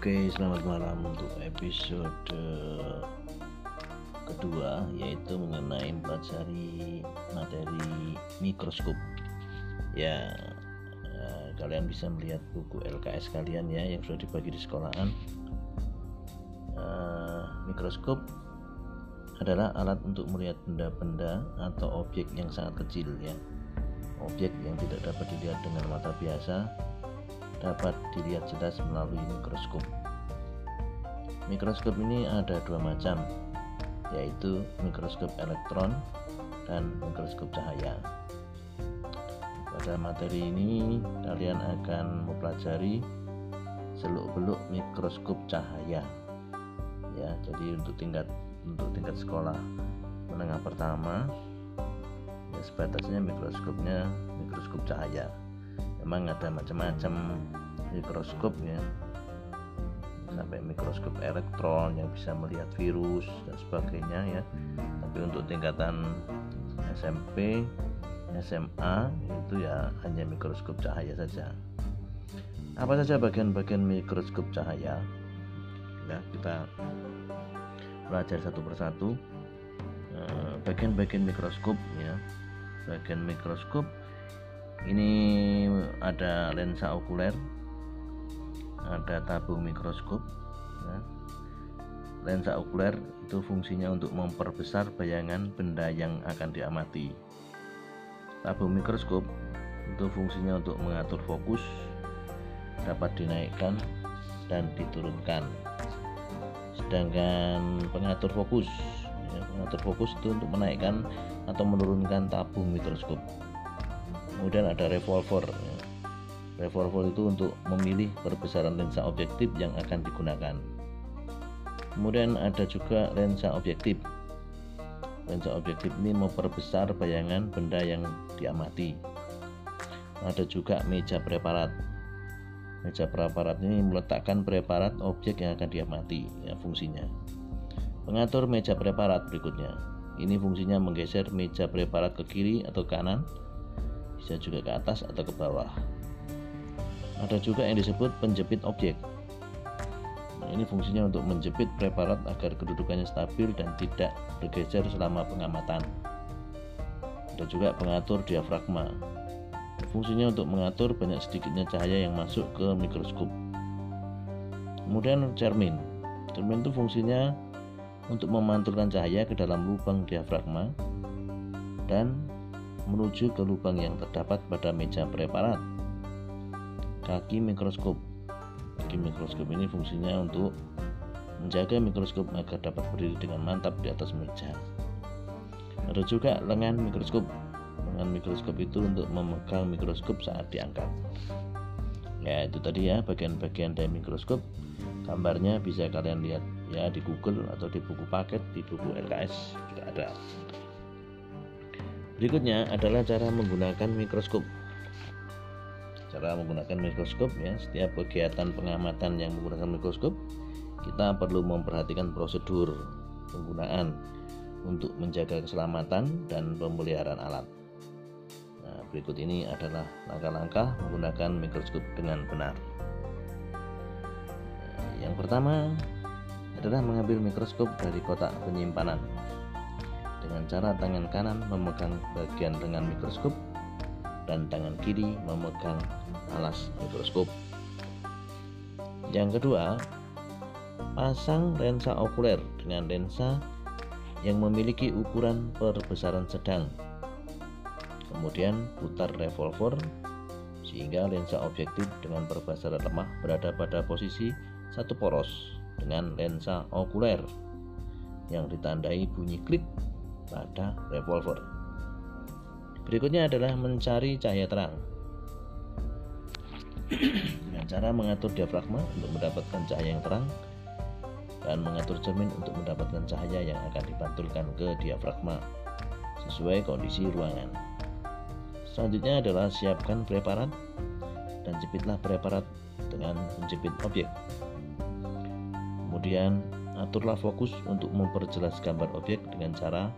Oke, selamat malam untuk episode kedua yaitu mengenai pelajari materi mikroskop. Ya, ya, kalian bisa melihat buku LKS kalian ya yang sudah dibagi di sekolahan. Uh, mikroskop adalah alat untuk melihat benda-benda atau objek yang sangat kecil ya. Objek yang tidak dapat dilihat dengan mata biasa dapat dilihat jelas melalui mikroskop. Mikroskop ini ada dua macam, yaitu mikroskop elektron dan mikroskop cahaya. Pada materi ini kalian akan mempelajari seluk-beluk mikroskop cahaya. Ya, jadi untuk tingkat untuk tingkat sekolah menengah pertama ya sebatasnya mikroskopnya mikroskop cahaya memang ada macam-macam mikroskop ya. Sampai mikroskop elektron yang bisa melihat virus dan sebagainya ya. Tapi untuk tingkatan SMP SMA itu ya hanya mikroskop cahaya saja. Apa saja bagian-bagian mikroskop cahaya? Ya kita belajar satu persatu. Eh, bagian-bagian mikroskop ya. Bagian mikroskop ini ada lensa okuler ada tabung mikroskop ya. lensa okuler itu fungsinya untuk memperbesar bayangan benda yang akan diamati. Tabung mikroskop itu fungsinya untuk mengatur fokus dapat dinaikkan dan diturunkan. Sedangkan pengatur fokus ya, pengatur fokus itu untuk menaikkan atau menurunkan tabung mikroskop kemudian ada revolver. Revolver itu untuk memilih perbesaran lensa objektif yang akan digunakan. Kemudian ada juga lensa objektif. Lensa objektif ini memperbesar bayangan benda yang diamati. Ada juga meja preparat. Meja preparat ini meletakkan preparat objek yang akan diamati ya fungsinya. Pengatur meja preparat berikutnya. Ini fungsinya menggeser meja preparat ke kiri atau kanan bisa juga ke atas atau ke bawah. Ada juga yang disebut penjepit objek. Nah, ini fungsinya untuk menjepit preparat agar kedudukannya stabil dan tidak bergeser selama pengamatan. Ada juga pengatur diafragma. Fungsinya untuk mengatur banyak sedikitnya cahaya yang masuk ke mikroskop. Kemudian cermin. Cermin itu fungsinya untuk memantulkan cahaya ke dalam lubang diafragma dan menuju ke lubang yang terdapat pada meja preparat. Kaki mikroskop. Kaki mikroskop ini fungsinya untuk menjaga mikroskop agar dapat berdiri dengan mantap di atas meja. Ada juga lengan mikroskop. Lengan mikroskop itu untuk memegang mikroskop saat diangkat. Ya, itu tadi ya bagian-bagian dari mikroskop. Gambarnya bisa kalian lihat ya di Google atau di buku paket di buku LKS juga ada. Berikutnya adalah cara menggunakan mikroskop. Cara menggunakan mikroskop ya, setiap kegiatan pengamatan yang menggunakan mikroskop kita perlu memperhatikan prosedur penggunaan untuk menjaga keselamatan dan pemeliharaan alat. Nah, berikut ini adalah langkah-langkah menggunakan mikroskop dengan benar. Yang pertama adalah mengambil mikroskop dari kotak penyimpanan dengan cara tangan kanan memegang bagian dengan mikroskop dan tangan kiri memegang alas mikroskop. Yang kedua, pasang lensa okuler dengan lensa yang memiliki ukuran perbesaran sedang. Kemudian putar revolver sehingga lensa objektif dengan perbesaran lemah berada pada posisi satu poros dengan lensa okuler yang ditandai bunyi klik pada revolver. Berikutnya adalah mencari cahaya terang. Dengan cara mengatur diafragma untuk mendapatkan cahaya yang terang dan mengatur cermin untuk mendapatkan cahaya yang akan dipantulkan ke diafragma sesuai kondisi ruangan. Selanjutnya adalah siapkan preparat dan jepitlah preparat dengan menjepit objek. Kemudian aturlah fokus untuk memperjelas gambar objek dengan cara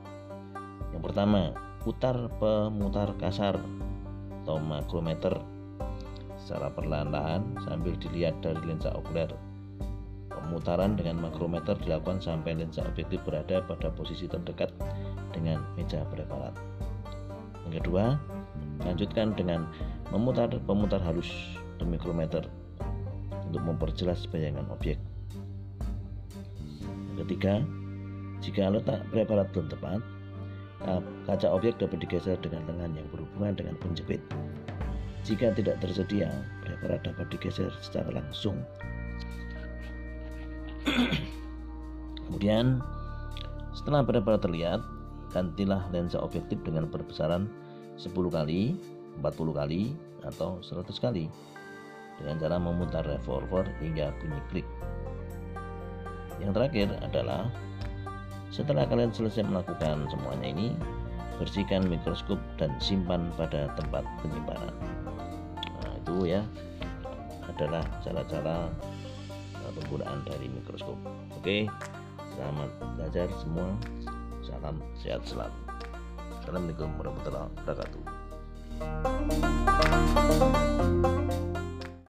yang pertama, putar pemutar kasar atau makrometer secara perlahan-lahan sambil dilihat dari lensa okuler. Pemutaran dengan makrometer dilakukan sampai lensa objektif berada pada posisi terdekat dengan meja preparat. Yang kedua, lanjutkan dengan memutar pemutar halus dan mikrometer untuk memperjelas bayangan objek. Yang ketiga, jika letak preparat belum tepat, kaca objek dapat digeser dengan lengan yang berhubungan dengan penjepit. Jika tidak tersedia, preparat dapat digeser secara langsung Kemudian setelah benar-benar terlihat, gantilah lensa objektif dengan perbesaran 10 kali, 40 kali, atau 100 kali dengan cara memutar revolver hingga bunyi klik. Yang terakhir adalah setelah kalian selesai melakukan semuanya ini, bersihkan mikroskop dan simpan pada tempat penyimpanan. Nah, itu ya adalah cara-cara penggunaan dari mikroskop. Oke, selamat belajar semua. Salam sehat selalu. Assalamualaikum warahmatullahi wabarakatuh.